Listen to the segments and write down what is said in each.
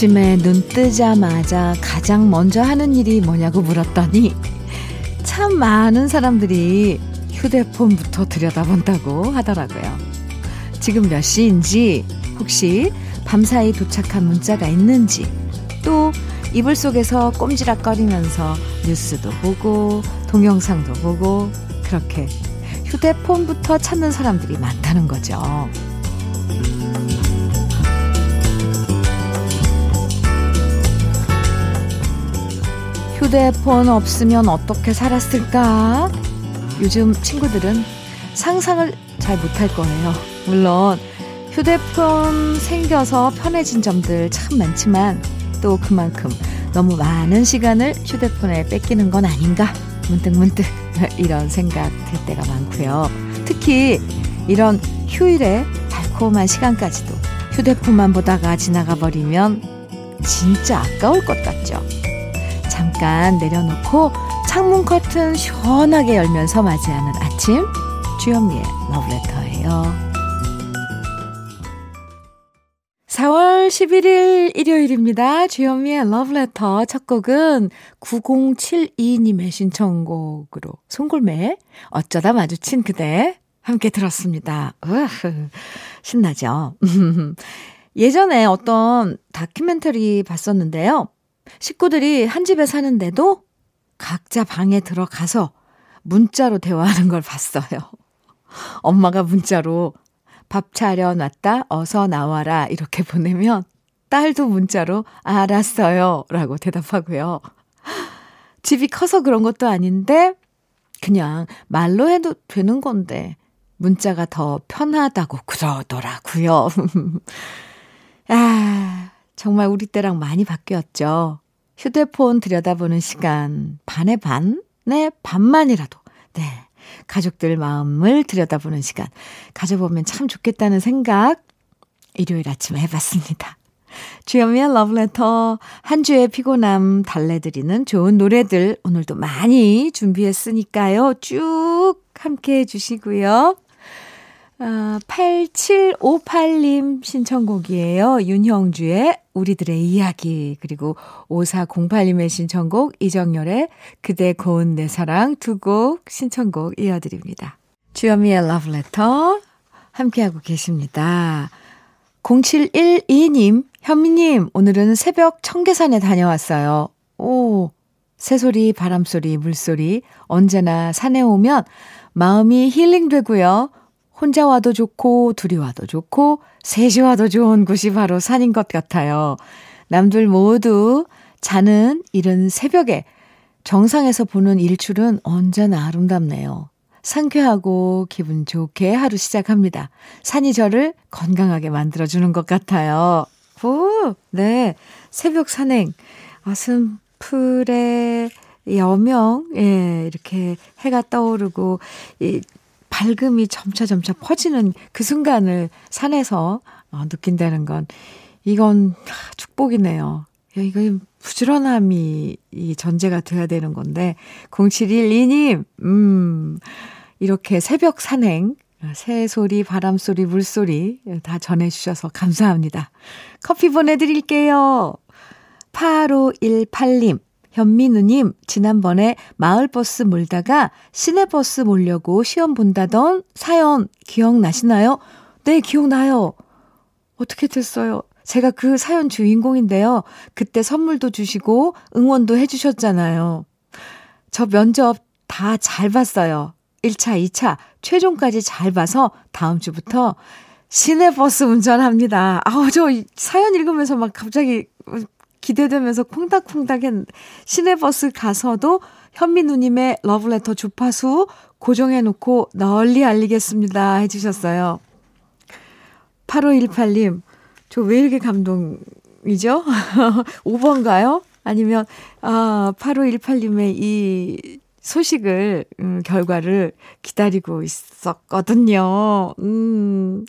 아침에 눈 뜨자마자 가장 먼저 하는 일이 뭐냐고 물었더니 참 많은 사람들이 휴대폰부터 들여다본다고 하더라고요. 지금 몇 시인지, 혹시 밤사이 도착한 문자가 있는지, 또 이불 속에서 꼼지락거리면서 뉴스도 보고, 동영상도 보고, 그렇게 휴대폰부터 찾는 사람들이 많다는 거죠. 휴대폰 없으면 어떻게 살았을까? 요즘 친구들은 상상을 잘 못할 거예요. 물론 휴대폰 생겨서 편해진 점들 참 많지만 또 그만큼 너무 많은 시간을 휴대폰에 뺏기는 건 아닌가? 문득문득 이런 생각 들 때가 많고요. 특히 이런 휴일에 달콤한 시간까지도 휴대폰만 보다가 지나가 버리면 진짜 아까울 것 같죠. 잠깐 내려놓고 창문 커튼 시원하게 열면서 맞이하는 아침 주현미의 러브레터예요. 4월 11일 일요일입니다. 주현미의 러브레터 첫 곡은 9072님의 신청곡으로 송골매 어쩌다 마주친 그대 함께 들었습니다. 으흐, 신나죠? 예전에 어떤 다큐멘터리 봤었는데요. 식구들이 한 집에 사는데도 각자 방에 들어가서 문자로 대화하는 걸 봤어요. 엄마가 문자로 밥 차려놨다, 어서 나와라, 이렇게 보내면 딸도 문자로 알았어요, 라고 대답하고요. 집이 커서 그런 것도 아닌데, 그냥 말로 해도 되는 건데, 문자가 더 편하다고 그러더라고요. 아, 정말 우리 때랑 많이 바뀌었죠. 휴대폰 들여다보는 시간 반의 반의 반만이라도 네 가족들 마음을 들여다보는 시간 가져보면 참 좋겠다는 생각 일요일 아침에 해봤습니다. 주현미의 러브레터 한 주의 피곤함 달래드리는 좋은 노래들 오늘도 많이 준비했으니까요. 쭉 함께 해 주시고요. 아, 8758님 신청곡이에요. 윤형주의 우리들의 이야기 그리고 5408님의 신청곡 이정열의 그대 고운 내 사랑 두 곡 신청곡 이어드립니다. 주현미의 러브레터 함께하고 계십니다. 0712님 현미님 오늘은 새벽 청계산에 다녀왔어요. 오 새소리 바람소리 물소리 언제나 산에 오면 마음이 힐링되고요. 혼자 와도 좋고, 둘이 와도 좋고, 셋이 와도 좋은 곳이 바로 산인 것 같아요. 남들 모두 자는 이른 새벽에 정상에서 보는 일출은 언제나 아름답네요. 상쾌하고 기분 좋게 하루 시작합니다. 산이 저를 건강하게 만들어주는 것 같아요. 오, 네. 새벽 산행. 아, 숨풀의 여명, 예, 이렇게 해가 떠오르고, 이 밝음이 점차 점차 퍼지는 그 순간을 산에서 어, 느낀다는 건 이건 축복이네요. 야, 이거 부지런함이 이 전제가 돼야 되는 건데 0712님 음 이렇게 새벽 산행 새소리, 바람소리, 물소리 다 전해주셔서 감사합니다. 커피 보내드릴게요. 8518님, 현민우님, 지난번에 마을버스 몰다가 시내버스 몰려고 시험 본다던 사연 기억나시나요? 네, 기억나요. 어떻게 됐어요? 제가 그 사연 주인공인데요. 그때 선물도 주시고 응원도 해주셨잖아요. 저 면접 다 잘 봤어요. 1차, 2차, 최종까지 잘 봐서 다음 주부터 시내버스 운전합니다. 아우, 저 사연 읽으면서 막 갑자기 기대되면서 콩닥콩닥 했 시내버스 가서도 현민우님의 러브레터 주파수 고정해놓고 널리 알리겠습니다. 해주셨어요. 8518님, 저 왜 이렇게 감동이죠? 5번가요? 아니면, 아, 8518님의 이 소식을, 음, 결과를 기다리고 있었거든요. 음.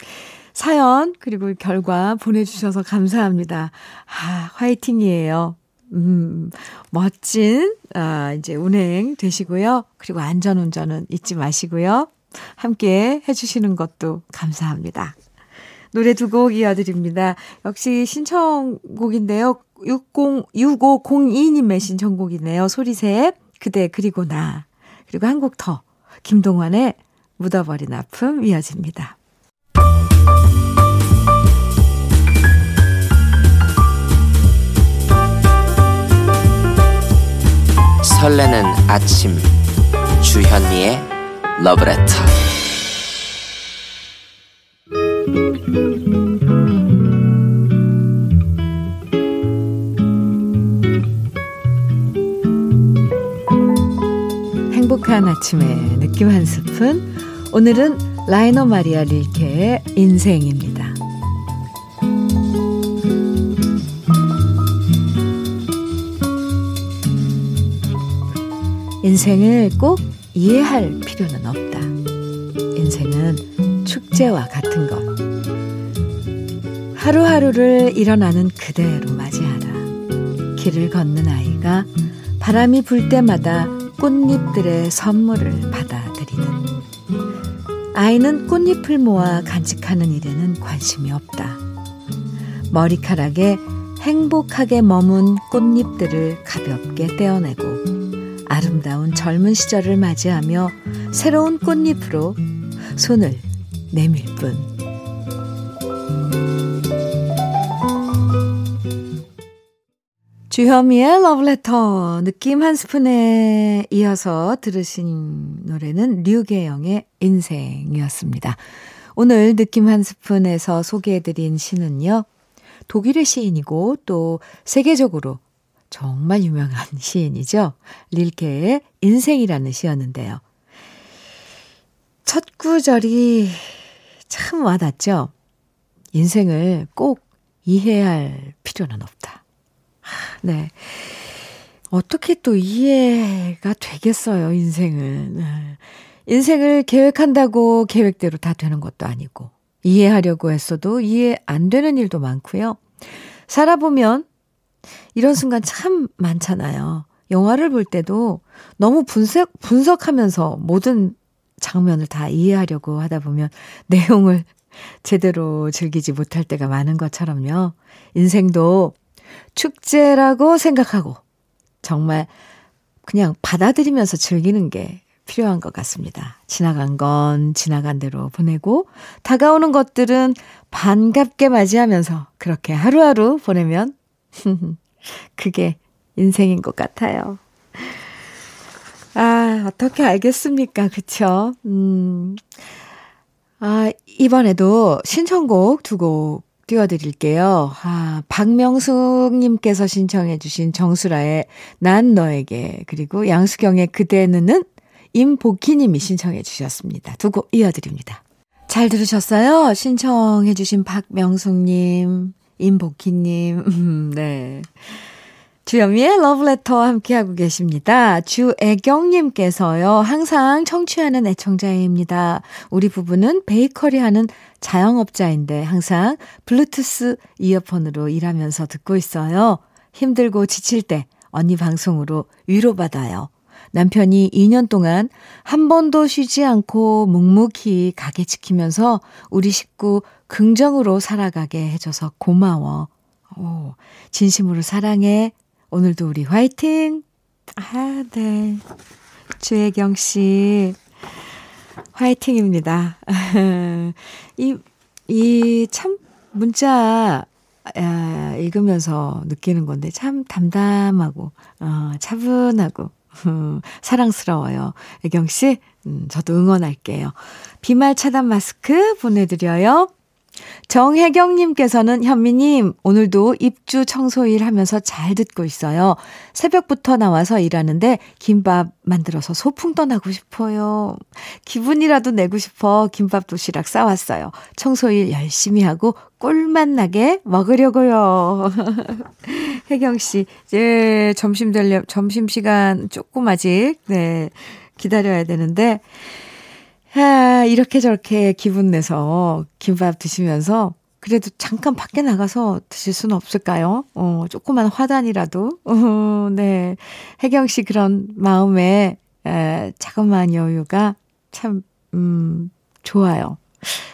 사연 그리고 결과 보내주셔서 감사합니다. 아, 화이팅이에요. 음, 멋진, 아, 이제 운행 되시고요. 그리고 안전운전은 잊지 마시고요. 함께 해주시는 것도 감사합니다. 노래 두 곡 이어드립니다. 역시 신청곡인데요. 60, 6502님의 신청곡이네요. 소리새, 그대, 그리고 나. 그리고 한 곡 더. 김동완의 묻어버린 아픔 이어집니다. 설레는 아침 주현미의 러브레터 행복한 아침의 느낌 한 스푼 오늘은 라이너 마리아 릴케의 인생입니다. 인생을 꼭 이해할 필요는 없다. 인생은 축제와 같은 것. 하루하루를 일어나는 그대로 맞이하라. 길을 걷는 아이가 바람이 불 때마다 꽃잎들의 선물을 받아들이는 아이는 꽃잎을 모아 간직하는 일에는 관심이 없다. 머리카락에 행복하게 머문 꽃잎들을 가볍게 떼어내고 아름다운 젊은 시절을 맞이하며 새로운 꽃잎으로 손을 내밀 뿐. 주현미의 러브레터 느낌 한 스푼에 이어서 들으신 노래는 류계영의 인생이었습니다. 오늘 느낌 한 스푼에서 소개해드린 시는요. 독일의 시인이고 또 세계적으로 정말 유명한 시인이죠. 릴케의 인생이라는 시였는데요. 첫 구절이 참 와닿죠. 인생을 꼭 이해할 필요는 없다. 네. 어떻게 또 이해가 되겠어요, 인생은. 네. 인생을 계획한다고 계획대로 다 되는 것도 아니고, 이해하려고 했어도 이해 안 되는 일도 많고요. 살아보면 이런 순간 참 많잖아요. 영화를 볼 때도 너무 분석, 분석하면서 모든 장면을 다 이해하려고 하다 보면 내용을 제대로 즐기지 못할 때가 많은 것처럼요. 인생도 축제라고 생각하고 정말 그냥 받아들이면서 즐기는 게 필요한 것 같습니다. 지나간 건 지나간 대로 보내고 다가오는 것들은 반갑게 맞이하면서 그렇게 하루하루 보내면 그게 인생인 것 같아요. 아, 어떻게 알겠습니까? 그쵸? 음. 아, 이번에도 신청곡 두 곡 띄워드릴게요. 아, 박명숙님께서 신청해주신 정수라의 난 너에게, 그리고 양수경의 그대는 임복희님이 신청해주셨습니다. 두 곡 이어드립니다. 잘 들으셨어요? 신청해주신 박명숙님, 임복희님, 음, 네. 주현미의 러브레터 함께하고 계십니다. 주애경님께서요, 항상 청취하는 애청자입니다. 우리 부부는 베이커리 하는 자영업자인데 항상 블루투스 이어폰으로 일하면서 듣고 있어요. 힘들고 지칠 때 언니 방송으로 위로받아요. 남편이 2년 동안 한 번도 쉬지 않고 묵묵히 가게 지키면서 우리 식구 긍정으로 살아가게 해줘서 고마워. 오, 진심으로 사랑해. 오늘도 우리 화이팅! 아, 네. 주혜경 씨, 화이팅입니다. 이, 이 참 문자 야, 읽으면서 느끼는 건데 참 담담하고, 어, 차분하고, 음, 사랑스러워요. 애경 씨, 음, 저도 응원할게요. 비말 차단 마스크 보내드려요. 정혜경님께서는 현미님, 오늘도 입주 청소일 하면서 잘 듣고 있어요. 새벽부터 나와서 일하는데 김밥 만들어서 소풍 떠나고 싶어요. 기분이라도 내고 싶어 김밥 도시락 싸왔어요. 청소일 열심히 하고 꿀맛 나게 먹으려고요. 혜경씨, 이제 점심 되려, 점심시간 조금 아직, 네, 기다려야 되는데, 아, 이렇게 저렇게 기분 내서 김밥 드시면서 그래도 잠깐 밖에 나가서 드실 수는 없을까요? 어, 조그만 화단이라도. 어, 네. 혜경 씨 그런 마음에 에, 자그마한 여유가 참, 음, 좋아요.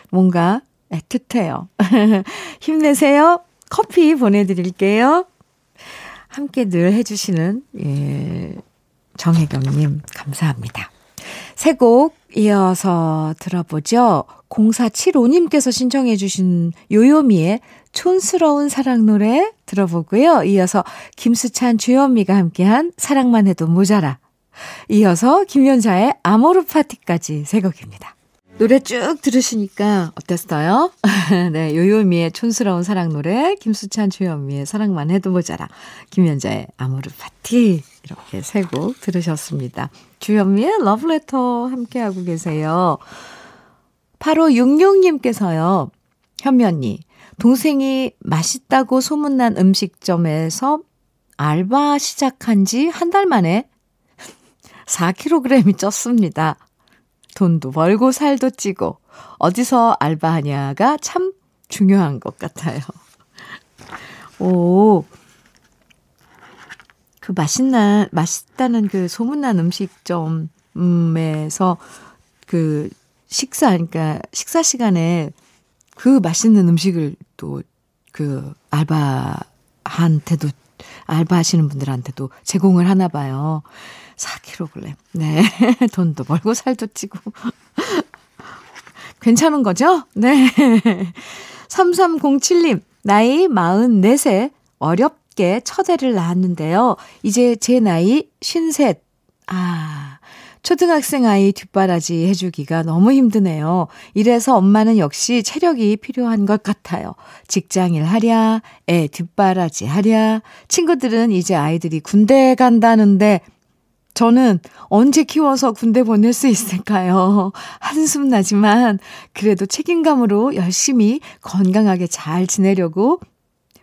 뭔가 애틋해요. 힘내세요. 커피 보내드릴게요. 함께 늘 해주시는, 예, 정혜경님, 감사합니다. 새곡 이어서 들어보죠. 0475님께서 신청해 주신 요요미의 촌스러운 사랑 노래 들어보고요. 이어서 김수찬, 주현미가 함께한 사랑만 해도 모자라. 이어서 김연자의 아모르 파티까지 새 곡입니다. 노래 쭉 들으시니까 어땠어요? 네, 요요미의 촌스러운 사랑 노래, 김수찬, 주현미의 사랑만 해도 모자라, 김연자의 아모르 파티 이렇게 세 곡 들으셨습니다. 주현미의 러브레터 함께하고 계세요. 8566님께서요. 현미 언니, 동생이 맛있다고 소문난 음식점에서 알바 시작한 지 한 달 만에 4kg이 쪘습니다. 돈도 벌고 살도 찌고 어디서 알바하냐가 참 중요한 것 같아요. 오, 그 맛있는, 맛있다는 그 소문난 음식점에서 그 식사, 그러니까 식사 시간에 그 맛있는 음식을 또 그 알바한테도 알바하시는 분들한테도 제공을 하나 봐요. 4kg. 네. 돈도 벌고 살도 찌고. 괜찮은 거죠? 네. 3307님, 나이 44세, 어렵게 첫 애를 낳았는데요. 이제 제 나이 53. 아, 초등학생 아이 뒷바라지 해주기가 너무 힘드네요. 이래서 엄마는 역시 체력이 필요한 것 같아요. 직장일 하랴, 애 뒷바라지 하랴. 친구들은 이제 아이들이 군대 간다는데 저는 언제 키워서 군대 보낼 수 있을까요? 한숨 나지만 그래도 책임감으로 열심히 건강하게 잘 지내려고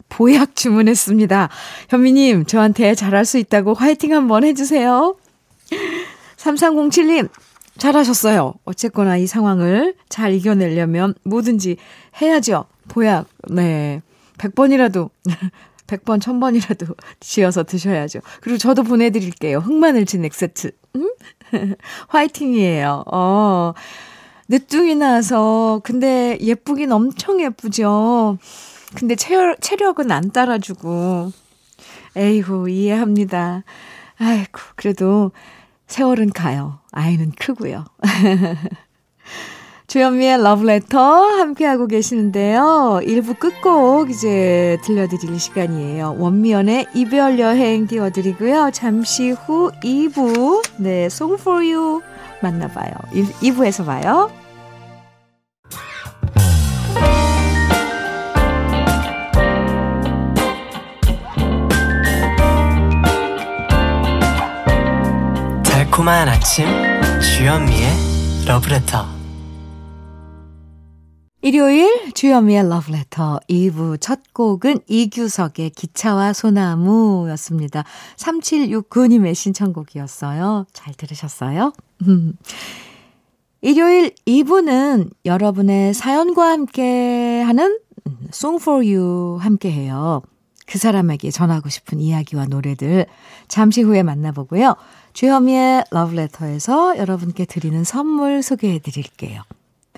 보약 주문했습니다. 현미님, 저한테 잘할 수 있다고 화이팅 한번 해주세요. 3307님, 잘하셨어요. 어쨌거나 이 상황을 잘 이겨내려면 뭐든지 해야죠. 보약, 네. 100번이라도 100번, 1000번이라도 지어서 드셔야죠. 그리고 저도 보내드릴게요. 흑마늘 진 액 세트. 음? 화이팅이에요. 어. 늦둥이 나서, 근데 예쁘긴 엄청 예쁘죠. 근데 체력, 체력은 안 따라주고. 에이구, 이해합니다. 아이고, 그래도 세월은 가요. 아이는 크고요. 주현미의 러브레터 함께하고 계시는데요. 1부 끝곡 이제 들려드릴 시간이에요. 원미연의 이별 여행 띄워드리고요. 잠시 후 2부, 네, Song for You 만나봐요. 2부에서 봐요. 달콤한 아침, 주현미의 러브레터. 일요일 주현미의 러브레터 2부 첫 곡은 이규석의 기차와 소나무였습니다. 3769님의 신청곡이었어요. 잘 들으셨어요? 일요일 2부는 여러분의 사연과 함께 하는 Song for You 함께 해요. 그 사람에게 전하고 싶은 이야기와 노래들 잠시 후에 만나보고요. 주현미의 러브레터에서 여러분께 드리는 선물 소개해 드릴게요.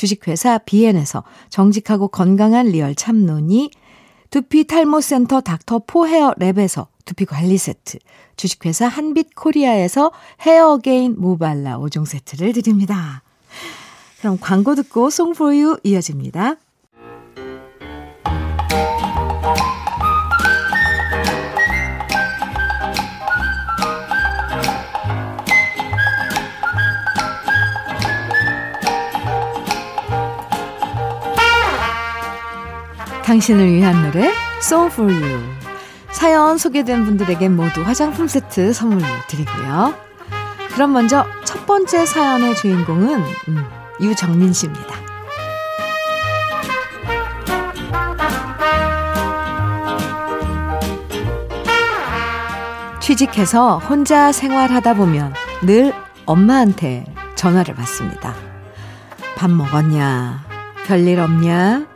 주식회사 비엔에서 정직하고 건강한 리얼 참논이, 두피 탈모센터 닥터포 헤어 랩에서 두피 관리 세트, 주식회사 한빛 코리아에서 헤어 게인 모발라 5종 세트를 드립니다. 그럼 광고 듣고 송포유 이어집니다. 당신을 위한 노래 Song for You 사연 소개된 분들에게 모두 화장품 세트 선물로 드리고요. 그럼 먼저 첫 번째 사연의 주인공은 음, 유정민 씨입니다. 취직해서 혼자 생활하다 보면 늘 엄마한테 전화를 받습니다. 밥 먹었냐? 별일 없냐?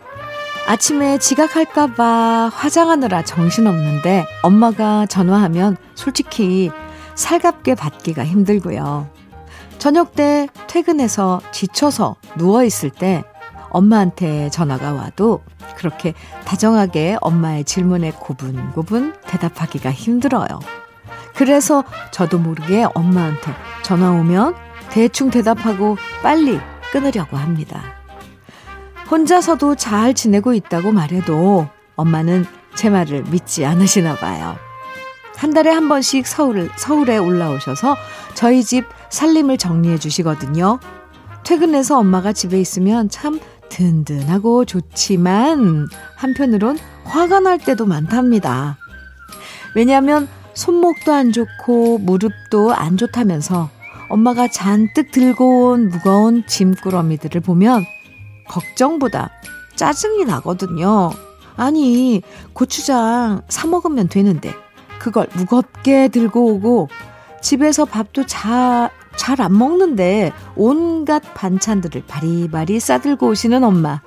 아침에 지각할까봐 화장하느라 정신없는데 엄마가 전화하면 솔직히 살갑게 받기가 힘들고요. 저녁 때 퇴근해서 지쳐서 누워있을 때 엄마한테 전화가 와도 그렇게 다정하게 엄마의 질문에 고분고분 대답하기가 힘들어요. 그래서 저도 모르게 엄마한테 전화 오면 대충 대답하고 빨리 끊으려고 합니다. 혼자서도 잘 지내고 있다고 말해도 엄마는 제 말을 믿지 않으시나 봐요. 한 달에 한 번씩 서울, 서울에 올라오셔서 저희 집 살림을 정리해 주시거든요. 퇴근해서 엄마가 집에 있으면 참 든든하고 좋지만 한편으론 화가 날 때도 많답니다. 왜냐하면 손목도 안 좋고 무릎도 안 좋다면서 엄마가 잔뜩 들고 온 무거운 짐꾸러미들을 보면 걱정보다 짜증이 나거든요. 아니, 고추장 사 먹으면 되는데 그걸 무겁게 들고 오고 집에서 밥도 잘안 먹는데 온갖 반찬들을 바리바리 싸들고 오시는 엄마.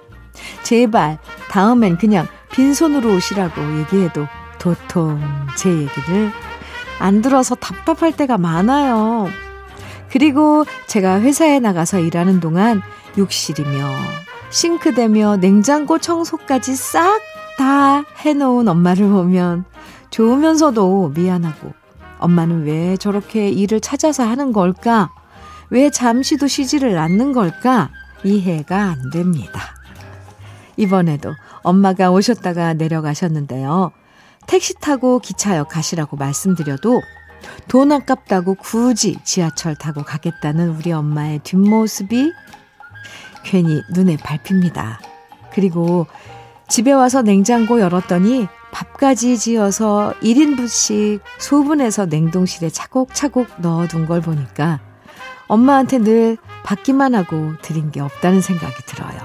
제발 다음엔 그냥 빈손으로 오시라고 얘기해도 도통 제 얘기를 안 들어서 답답할 때가 많아요. 그리고 제가 회사에 나가서 일하는 동안 욕실이며 싱크대며 냉장고 청소까지 싹 다 해놓은 엄마를 보면 좋으면서도 미안하고 엄마는 왜 저렇게 일을 찾아서 하는 걸까? 왜 잠시도 쉬지를 않는 걸까? 이해가 안 됩니다. 이번에도 엄마가 오셨다가 내려가셨는데요. 택시 타고 기차역 가시라고 말씀드려도 돈 아깝다고 굳이 지하철 타고 가겠다는 우리 엄마의 뒷모습이 괜히 눈에 밟힙니다. 그리고 집에 와서 냉장고 열었더니 밥까지 지어서 1인분씩 소분해서 냉동실에 차곡차곡 넣어둔 걸 보니까 엄마한테 늘 받기만 하고 드린 게 없다는 생각이 들어요.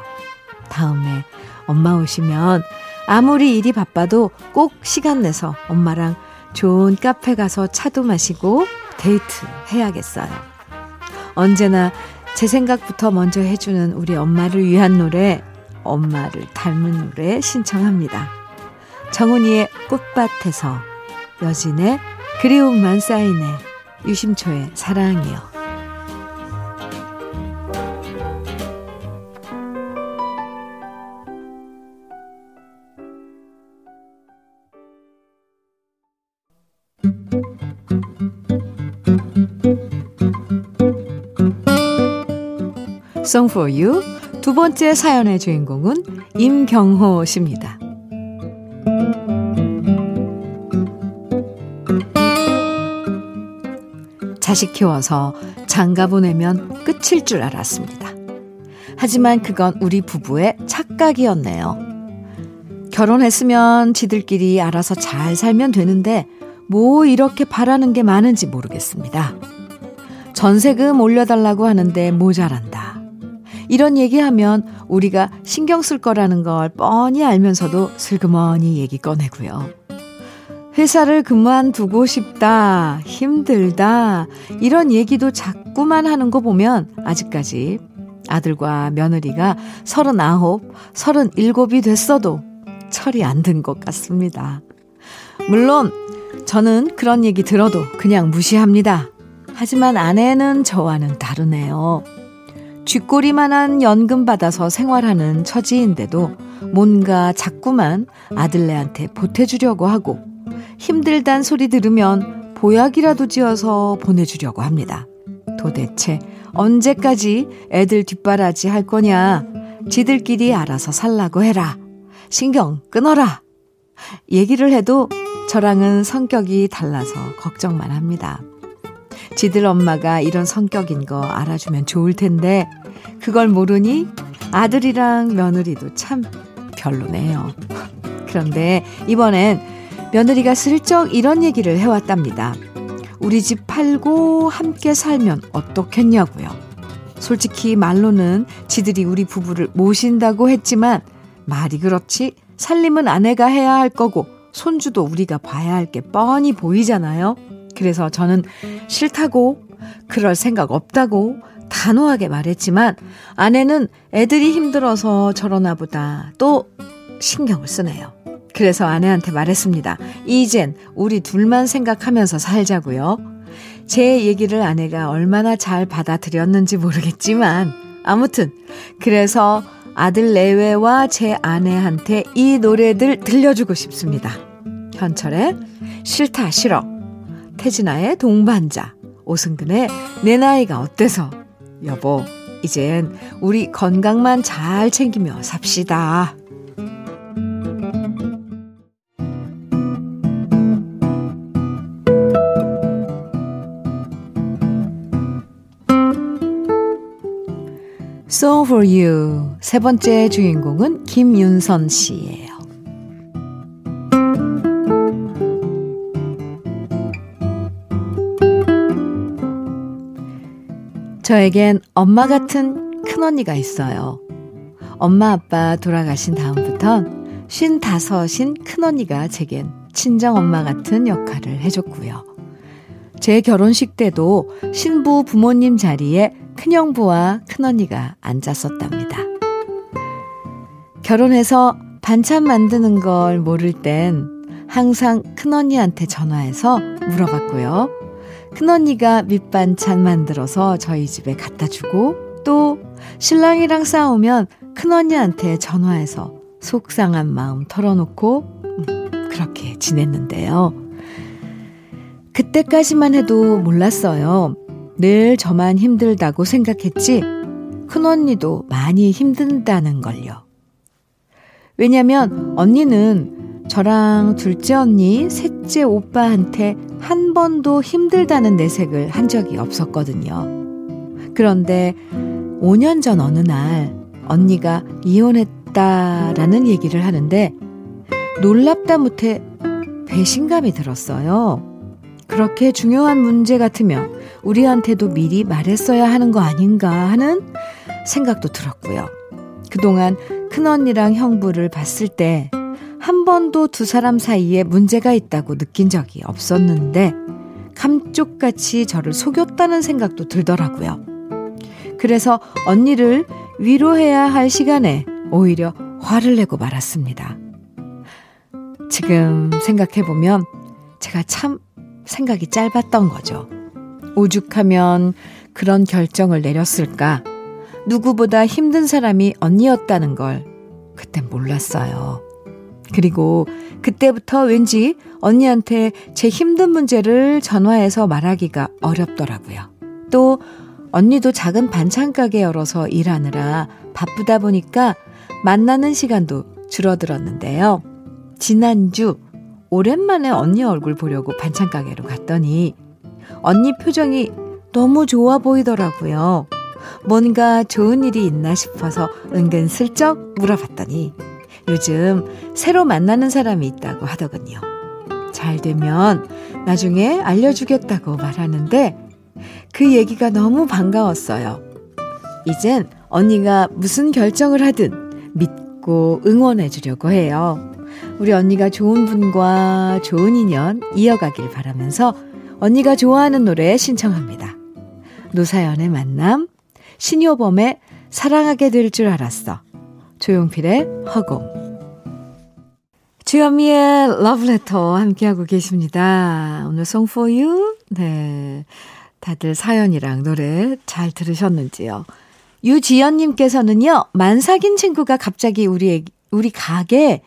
다음에 엄마 오시면 아무리 일이 바빠도 꼭 시간 내서 엄마랑 좋은 카페 가서 차도 마시고 데이트 해야겠어요. 언제나 제 생각부터 먼저 해주는 우리 엄마를 위한 노래, 엄마를 닮은 노래 신청합니다. 정은이의 꽃밭에서, 여진의 그리움만 쌓이네, 유심초의 사랑이요. Song for You 두 번째 사연의 주인공은 임경호 씨입니다. 자식 키워서 장가 보내면 끝일 줄 알았습니다. 하지만 그건 우리 부부의 착각이었네요. 결혼했으면 지들끼리 알아서 잘 살면 되는데 뭐 이렇게 바라는 게 많은지 모르겠습니다. 전세금 올려달라고 하는데 모자란다. 이런 얘기하면 우리가 신경 쓸 거라는 걸 뻔히 알면서도 슬그머니 얘기 꺼내고요. 회사를 그만두고 싶다, 힘들다, 이런 얘기도 자꾸만 하는 거 보면 아직까지 아들과 며느리가 서른아홉, 서른일곱이 됐어도 철이 안 든 것 같습니다. 물론 저는 그런 얘기 들어도 그냥 무시합니다. 하지만 아내는 저와는 다르네요. 쥐꼬리만한 연금 받아서 생활하는 처지인데도 뭔가 자꾸만 아들네한테 보태주려고 하고 힘들단 소리 들으면 보약이라도 지어서 보내주려고 합니다. 도대체 언제까지 애들 뒷바라지 할 거냐? 지들끼리 알아서 살라고 해라. 신경 끊어라. 얘기를 해도 저랑은 성격이 달라서 걱정만 합니다. 지들 엄마가 이런 성격인 거 알아주면 좋을 텐데 그걸 모르니 아들이랑 며느리도 참 별로네요. 그런데 이번엔 며느리가 슬쩍 이런 얘기를 해왔답니다. 우리 집 팔고 함께 살면 어떻겠냐고요. 솔직히 말로는 지들이 우리 부부를 모신다고 했지만 말이 그렇지 살림은 아내가 해야 할 거고 손주도 우리가 봐야 할 게 뻔히 보이잖아요. 그래서 저는 싫다고, 그럴 생각 없다고 단호하게 말했지만 아내는 애들이 힘들어서 저러나 보다 또 신경을 쓰네요. 그래서 아내한테 말했습니다. 이젠 우리 둘만 생각하면서 살자고요. 제 얘기를 아내가 얼마나 잘 받아들였는지 모르겠지만 아무튼 그래서 아들 내외와 제 아내한테 이 노래들 들려주고 싶습니다. 현철의 싫다 싫어 태진아의 동반자 오승근의 내 나이가 어때서 여보 이젠 우리 건강만 잘 챙기며 삽시다. Song for You 세 번째 주인공은 김윤선 씨예요. 저에겐 엄마 같은 큰언니가 있어요. 엄마 아빠 돌아가신 다음부턴 쉰 다섯인 큰언니가 제겐 친정엄마 같은 역할을 해줬고요. 제 결혼식 때도 신부 부모님 자리에 큰형부와 큰언니가 앉았었답니다. 결혼해서 반찬 만드는 걸 모를 땐 항상 큰언니한테 전화해서 물어봤고요. 큰언니가 밑반찬 만들어서 저희 집에 갖다 주고 또 신랑이랑 싸우면 큰언니한테 전화해서 속상한 마음 털어놓고 음, 그렇게 지냈는데요. 그때까지만 해도 몰랐어요. 늘 저만 힘들다고 생각했지 큰언니도 많이 힘든다는 걸요. 왜냐면 언니는 저랑 둘째 언니, 셋째 오빠한테 한 번도 힘들다는 내색을 한 적이 없었거든요. 그런데 5년 전 어느 날 언니가 이혼했다라는 얘기를 하는데 놀랍다 못해 배신감이 들었어요. 그렇게 중요한 문제 같으면 우리한테도 미리 말했어야 하는 거 아닌가 하는 생각도 들었고요. 그동안 큰언니랑 형부를 봤을 때 한 번도 두 사람 사이에 문제가 있다고 느낀 적이 없었는데 감쪽같이 저를 속였다는 생각도 들더라고요. 그래서 언니를 위로해야 할 시간에 오히려 화를 내고 말았습니다. 지금 생각해보면 제가 참 생각이 짧았던 거죠. 오죽하면 그런 결정을 내렸을까? 누구보다 힘든 사람이 언니였다는 걸 그땐 몰랐어요. 그리고 그때부터 왠지 언니한테 제 힘든 문제를 전화해서 말하기가 어렵더라고요. 또 언니도 작은 반찬 가게 열어서 일하느라 바쁘다 보니까 만나는 시간도 줄어들었는데요. 지난주 오랜만에 언니 얼굴 보려고 반찬 가게로 갔더니 언니 표정이 너무 좋아 보이더라고요. 뭔가 좋은 일이 있나 싶어서 은근 슬쩍 물어봤더니 요즘 새로 만나는 사람이 있다고 하더군요. 잘 되면 나중에 알려주겠다고 말하는데 그 얘기가 너무 반가웠어요. 이젠 언니가 무슨 결정을 하든 믿고 응원해 주려고 해요. 우리 언니가 좋은 분과 좋은 인연 이어가길 바라면서 언니가 좋아하는 노래 신청합니다. 노사연의 만남, 신효범의 사랑하게 될 줄 알았어. 조용필의 허공. 주현미의 러브레터 함께하고 계십니다. 오늘 송 for you. 네. 다들 사연이랑 노래 잘 들으셨는지요. 유지연님께서는요, 만삭인 친구가 갑자기 우리, 우리 가게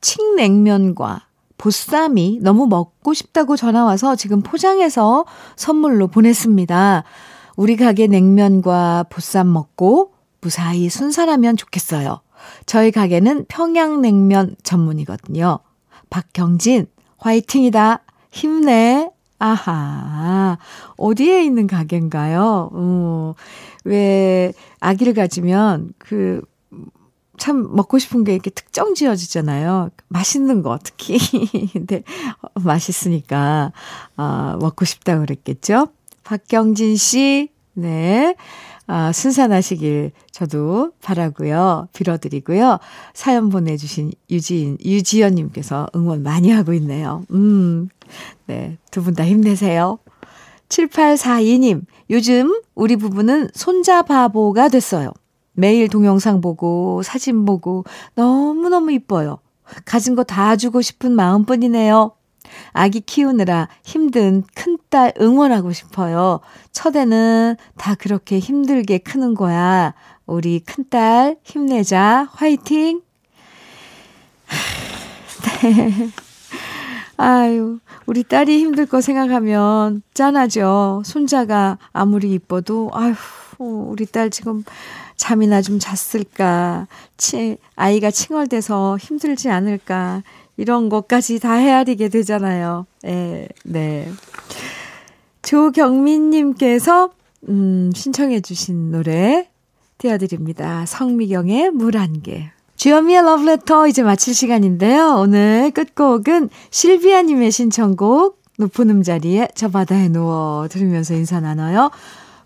칡냉면과 보쌈이 너무 먹고 싶다고 전화와서 지금 포장해서 선물로 보냈습니다. 우리 가게 냉면과 보쌈 먹고 무사히 순산하면 좋겠어요. 저희 가게는 평양냉면 전문이거든요. 박경진, 화이팅이다. 힘내. 아하. 어디에 있는 가게인가요? 어, 왜, 아기를 가지면 그, 참 먹고 싶은 게 이렇게 특정 지어지잖아요. 맛있는 거 특히. 근데 맛있으니까 아, 먹고 싶다 그랬겠죠. 박경진 씨, 네. 아, 순산하시길 저도 바라고요. 빌어드리고요. 사연 보내주신 유지인, 유지연님께서 응원 많이 하고 있네요. 음, 네, 두 분 다 힘내세요. 7842님, 요즘 우리 부부는 손자 바보가 됐어요. 매일 동영상 보고 사진 보고 너무너무 이뻐요. 가진 거 다 주고 싶은 마음뿐이네요. 아기 키우느라 힘든 큰딸 응원하고 싶어요. 첫애는 다 그렇게 힘들게 크는 거야. 우리 큰딸 힘내자. 화이팅! 네. 아유, 우리 딸이 힘들 거 생각하면 짠하죠. 손자가 아무리 이뻐도, 아휴, 우리 딸 지금 잠이나 좀 잤을까. 치, 아이가 칭얼대서 힘들지 않을까. 이런 것까지 다 헤아리게 되잖아요. 예, 네. 조경민님께서, 음, 신청해주신 노래 띄워드립니다. 성미경의 물한 개. 주현미의 러브레터 이제 마칠 시간인데요. 오늘 끝곡은 실비아님의 신청곡 높은 음자리에 저 바다에 누워 들으면서 인사 나눠요.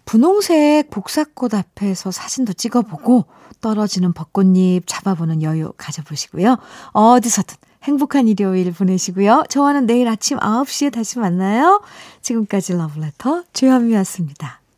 분홍색 복사꽃 앞에서 사진도 찍어보고 떨어지는 벚꽃잎 잡아보는 여유 가져보시고요. 어디서든 행복한 일요일 보내시고요. 저와는 내일 아침 9시에 다시 만나요. 지금까지 러브레터 주현미였습니다.